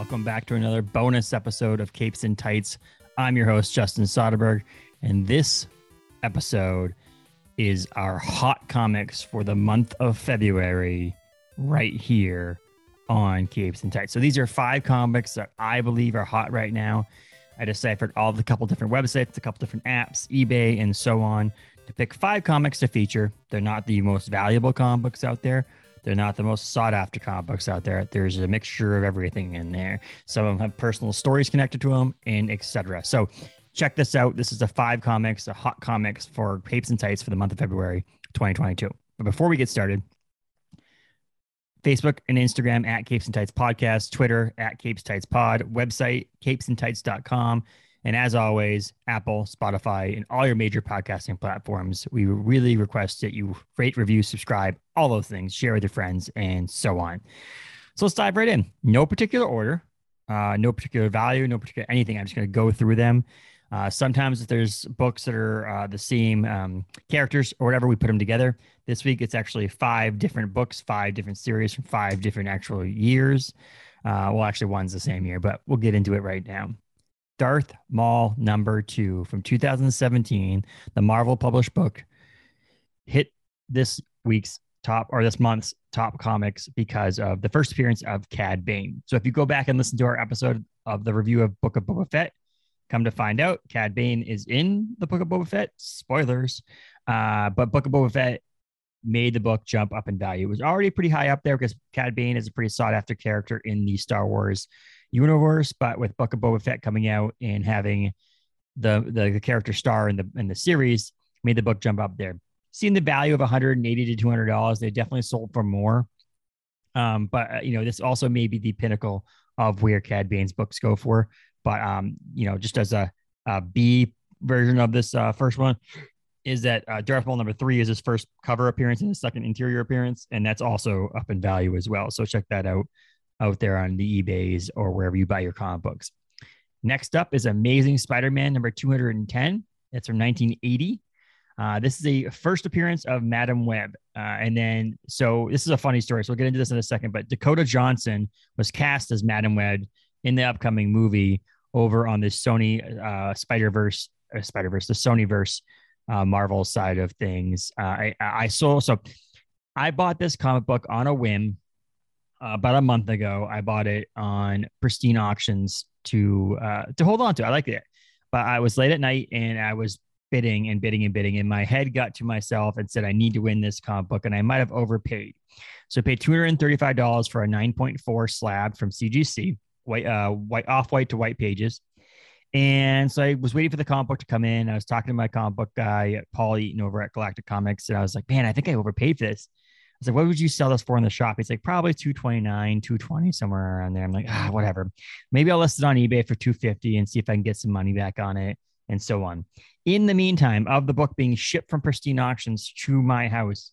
Welcome back to another bonus episode of Capes and Tights. I'm your host, Justin Soderberg, and this episode is our hot comics for the month of February right here on Capes and Tights. So these are five comics that I believe are hot right now. I deciphered all the couple different websites, a couple different apps, eBay, and so on to pick five comics to feature. They're not the most valuable comic books out there. They're not the most sought after comic books out there. There's a mixture of everything in there. Some of them have personal stories connected to them and etc. So check this out. This is the five comics, the hot comics for Capes and Tights for the month of February 2022. But before we get started, Facebook and Instagram at Capes and Tights Podcast, Twitter at Capes Tights Pod, website capes and capesandtights.com. And as always, Apple, Spotify, and all your major podcasting platforms. We really request that you rate, review, subscribe, all those things, share with your friends, and so on. So let's dive right in. No particular order, uh, no particular value, no particular anything. I'm just going to go through them. Uh, sometimes if there's books that are uh, the same um, characters or whatever, we put them together. This week it's actually five different books, five different series from five different actual years. Uh, well, actually, one's the same year, but we'll get into it right now. Darth Maul number two from 2017, the Marvel published book, hit this week's top or this month's top comics because of the first appearance of Cad Bane. So if you go back and listen to our episode of the review of Book of Boba Fett, come to find out Cad Bane is in the Book of Boba Fett. Spoilers. Uh, but Book of Boba Fett made the book jump up in value. It was already pretty high up there because Cad Bane is a pretty sought after character in the Star Wars universe, but with Book of Boba Fett coming out and having the, the the, character star in the in the series made the book jump up there. Seeing the value of 180 to 200 dollars, they definitely sold for more. Um, but uh, you know, this also may be the pinnacle of where Cad Bane's books go for. But um, you know, just as a, a B version of this uh, first one, is that uh, Darth Maul number three is his first cover appearance and his second interior appearance, and that's also up in value as well. So check that out out there on the eBay's or wherever you buy your comic books. Next up is Amazing Spider-Man number 210. It's from 1980. Uh, this is a first appearance of Madame Web. Uh, and then, so this is a funny story. So we'll get into this in a second. But Dakota Johnson was cast as Madame Web in the upcoming movie over on the Sony uh, Spider Verse, uh, Spider Verse, the Sony Verse uh, Marvel side of things. Uh, I, I saw, so I bought this comic book on a whim uh, about a month ago. I bought it on pristine auctions to uh, to hold on to. I like it, but I was late at night and I was bidding and bidding and bidding, and my head got to myself and said I need to win this comic book, and I might have overpaid. So I paid two hundred and thirty five dollars for a nine point four slab from CGC, white uh, white off white to white pages. And so I was waiting for the comic book to come in. I was talking to my comic book guy, Paul Eaton, over at Galactic Comics, and I was like, "Man, I think I overpaid for this." Was like, what would you sell this for in the shop? He's like, probably 229, 220, somewhere around there. I'm like, ah, whatever. Maybe I'll list it on eBay for 250 and see if I can get some money back on it and so on. In the meantime, of the book being shipped from Pristine Auctions to my house,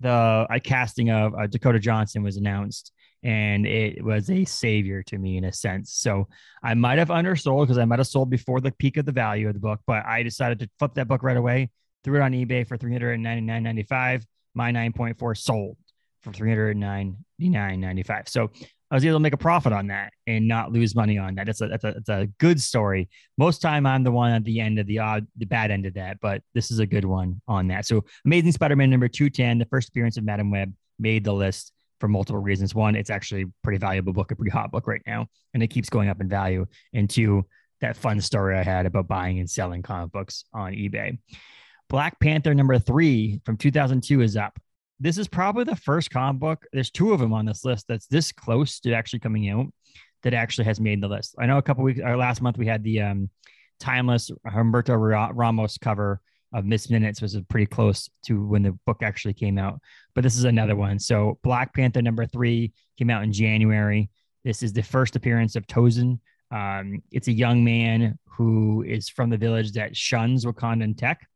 the uh, casting of uh, Dakota Johnson was announced and it was a savior to me in a sense. So I might have undersold because I might have sold before the peak of the value of the book, but I decided to flip that book right away, threw it on eBay for 399.95 my 9.4 sold for 399.95. So I was able to make a profit on that and not lose money on that. That's a that's a, that's a good story. Most time I'm the one at the end of the odd the bad end of that, but this is a good one on that. So Amazing Spider-Man number 210, the first appearance of Madame Web, made the list for multiple reasons. One, it's actually a pretty valuable book, a pretty hot book right now, and it keeps going up in value. And two, that fun story I had about buying and selling comic books on eBay. Black Panther number three from 2002 is up. This is probably the first comic book. There's two of them on this list that's this close to actually coming out that actually has made the list. I know a couple weeks or last month we had the um, timeless Humberto Ramos cover of Miss Minutes which was pretty close to when the book actually came out. But this is another one. So Black Panther number three came out in January. This is the first appearance of Tosin. Um, it's a young man who is from the village that shuns Wakandan tech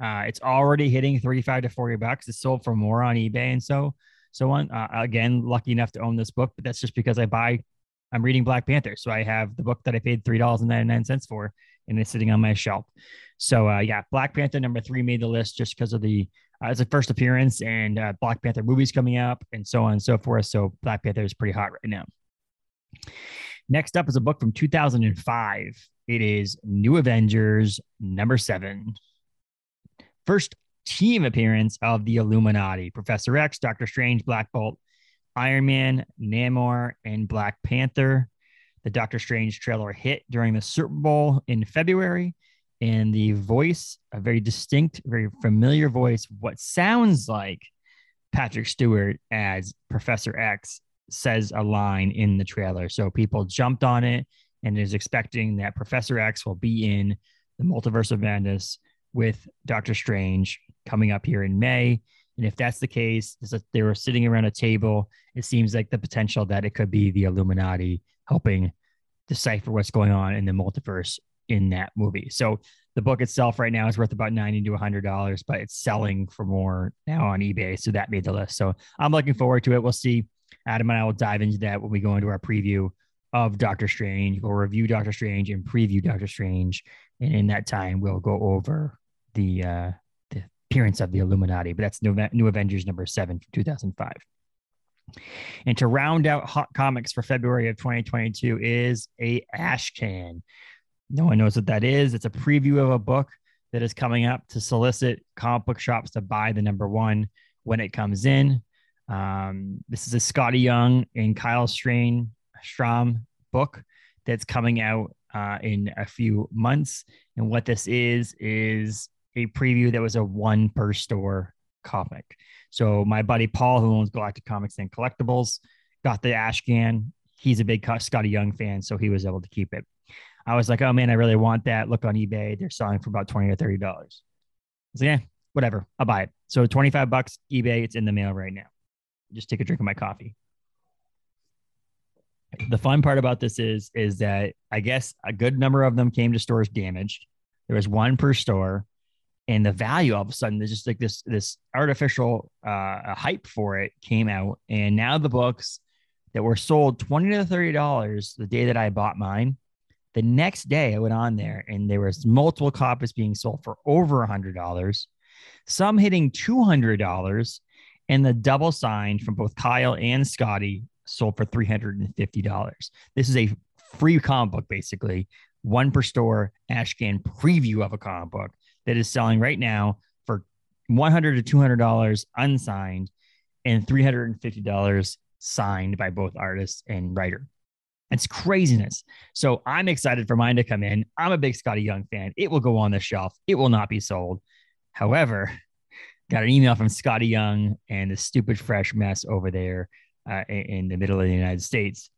uh, it's already hitting 35 to 40 bucks. It's sold for more on eBay and so so on. Uh, again, lucky enough to own this book, but that's just because I buy. I'm reading Black Panther, so I have the book that I paid three dollars and ninety nine cents for, and it's sitting on my shelf. So uh, yeah, Black Panther number three made the list just because of the uh, it's a first appearance, and uh, Black Panther movies coming up, and so on and so forth. So Black Panther is pretty hot right now. Next up is a book from 2005. It is New Avengers number seven. First team appearance of the Illuminati Professor X, Doctor Strange, Black Bolt, Iron Man, Namor, and Black Panther. The Doctor Strange trailer hit during the Super Bowl in February, and the voice, a very distinct, very familiar voice, what sounds like Patrick Stewart as Professor X says a line in the trailer. So people jumped on it and is expecting that Professor X will be in the Multiverse of Madness with Doctor Strange coming up here in May. And if that's the case, they were sitting around a table. It seems like the potential that it could be the Illuminati helping decipher what's going on in the multiverse in that movie. So the book itself right now is worth about 90 to 100 dollars but it's selling for more now on ebay so that made the list so i'm looking forward to it we'll see adam and i will dive into that when we go into our preview of doctor strange we'll review doctor strange and preview doctor strange and in that time we'll go over the uh the appearance of the illuminati but that's new, new avengers number seven from 2005 and to round out hot comics for february of 2022 is a ash can no one knows what that is. It's a preview of a book that is coming up to solicit comic book shops to buy the number one when it comes in. Um, this is a Skottie Young and Kyle Strain Strahm book that's coming out uh, in a few months. And what this is is a preview that was a one per store comic. So my buddy Paul, who owns Galactic Comics and Collectibles, got the Ashcan. He's a big Skottie Young fan, so he was able to keep it. I was like, oh man, I really want that. Look on eBay. They're selling for about 20 or 30 dollars. Like, yeah, whatever. I'll buy it. So 25 bucks eBay. It's in the mail right now. Just take a drink of my coffee. The fun part about this is, is that I guess a good number of them came to stores damaged. There was one per store, and the value all of a sudden there's just like this this artificial uh, hype for it came out, and now the books that were sold twenty to thirty dollars the day that I bought mine the next day, I went on there and there was multiple copies being sold for over a hundred dollars, some hitting two hundred dollars, and the double signed from both Kyle and Skottie sold for three hundred and fifty dollars. This is a free comic book, basically one per store Ashcan preview of a comic book that is selling right now for one hundred to two hundred dollars unsigned, and three hundred and fifty dollars signed by both artist and writer. It's craziness. So I'm excited for mine to come in. I'm a big Skottie Young fan. It will go on the shelf. It will not be sold. However, got an email from Skottie Young and the stupid fresh mess over there uh, in the middle of the United States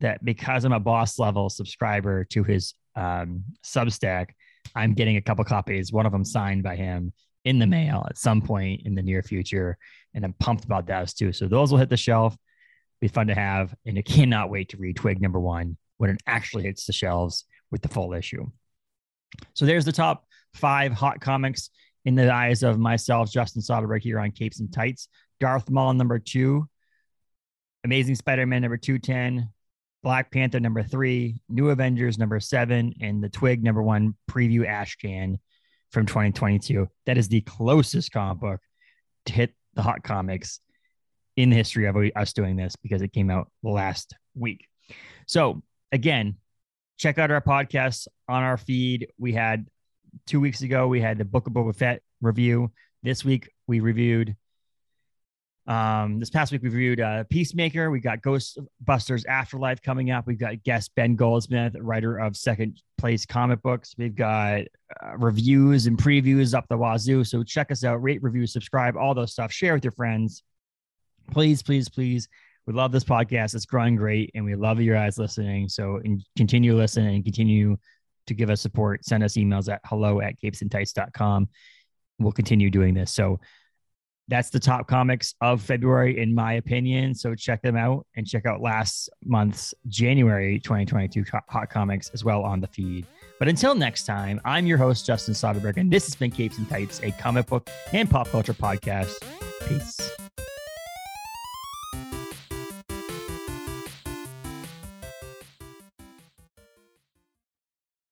that because I'm a boss level subscriber to his um, Substack, I'm getting a couple copies, one of them signed by him in the mail at some point in the near future. And I'm pumped about those too. So those will hit the shelf be fun to have. And I cannot wait to read Twig number one when it actually hits the shelves with the full issue. So there's the top five hot comics in the eyes of myself, Justin Soderberg, here on Capes and Tights. Darth Maul number two, Amazing Spider-Man number 210, Black Panther number three, New Avengers number seven, and the Twig number one preview Ashcan from 2022. That is the closest comic book to hit the hot comics in the history of us doing this because it came out last week. So, again, check out our podcast on our feed. We had two weeks ago, we had the Book of Boba Fett review. This week, we reviewed. Um, this past week, we reviewed uh, Peacemaker. We got Ghostbusters Afterlife coming up. We've got guest Ben Goldsmith, writer of Second Place comic books. We've got uh, reviews and previews up the wazoo. So check us out, rate, review, subscribe, all those stuff. Share with your friends please, please, please. We love this podcast. It's growing great, and we love you guys listening. So continue listening and continue to give us support. Send us emails at hello at capesandtights.com. We'll continue doing this. So that's the top comics of February, in my opinion. So check them out and check out last month's January 2022 Hot Comics as well on the feed. But until next time, I'm your host, Justin Soderberg, and this has been Capes and Tights, a comic book and pop culture podcast. Peace.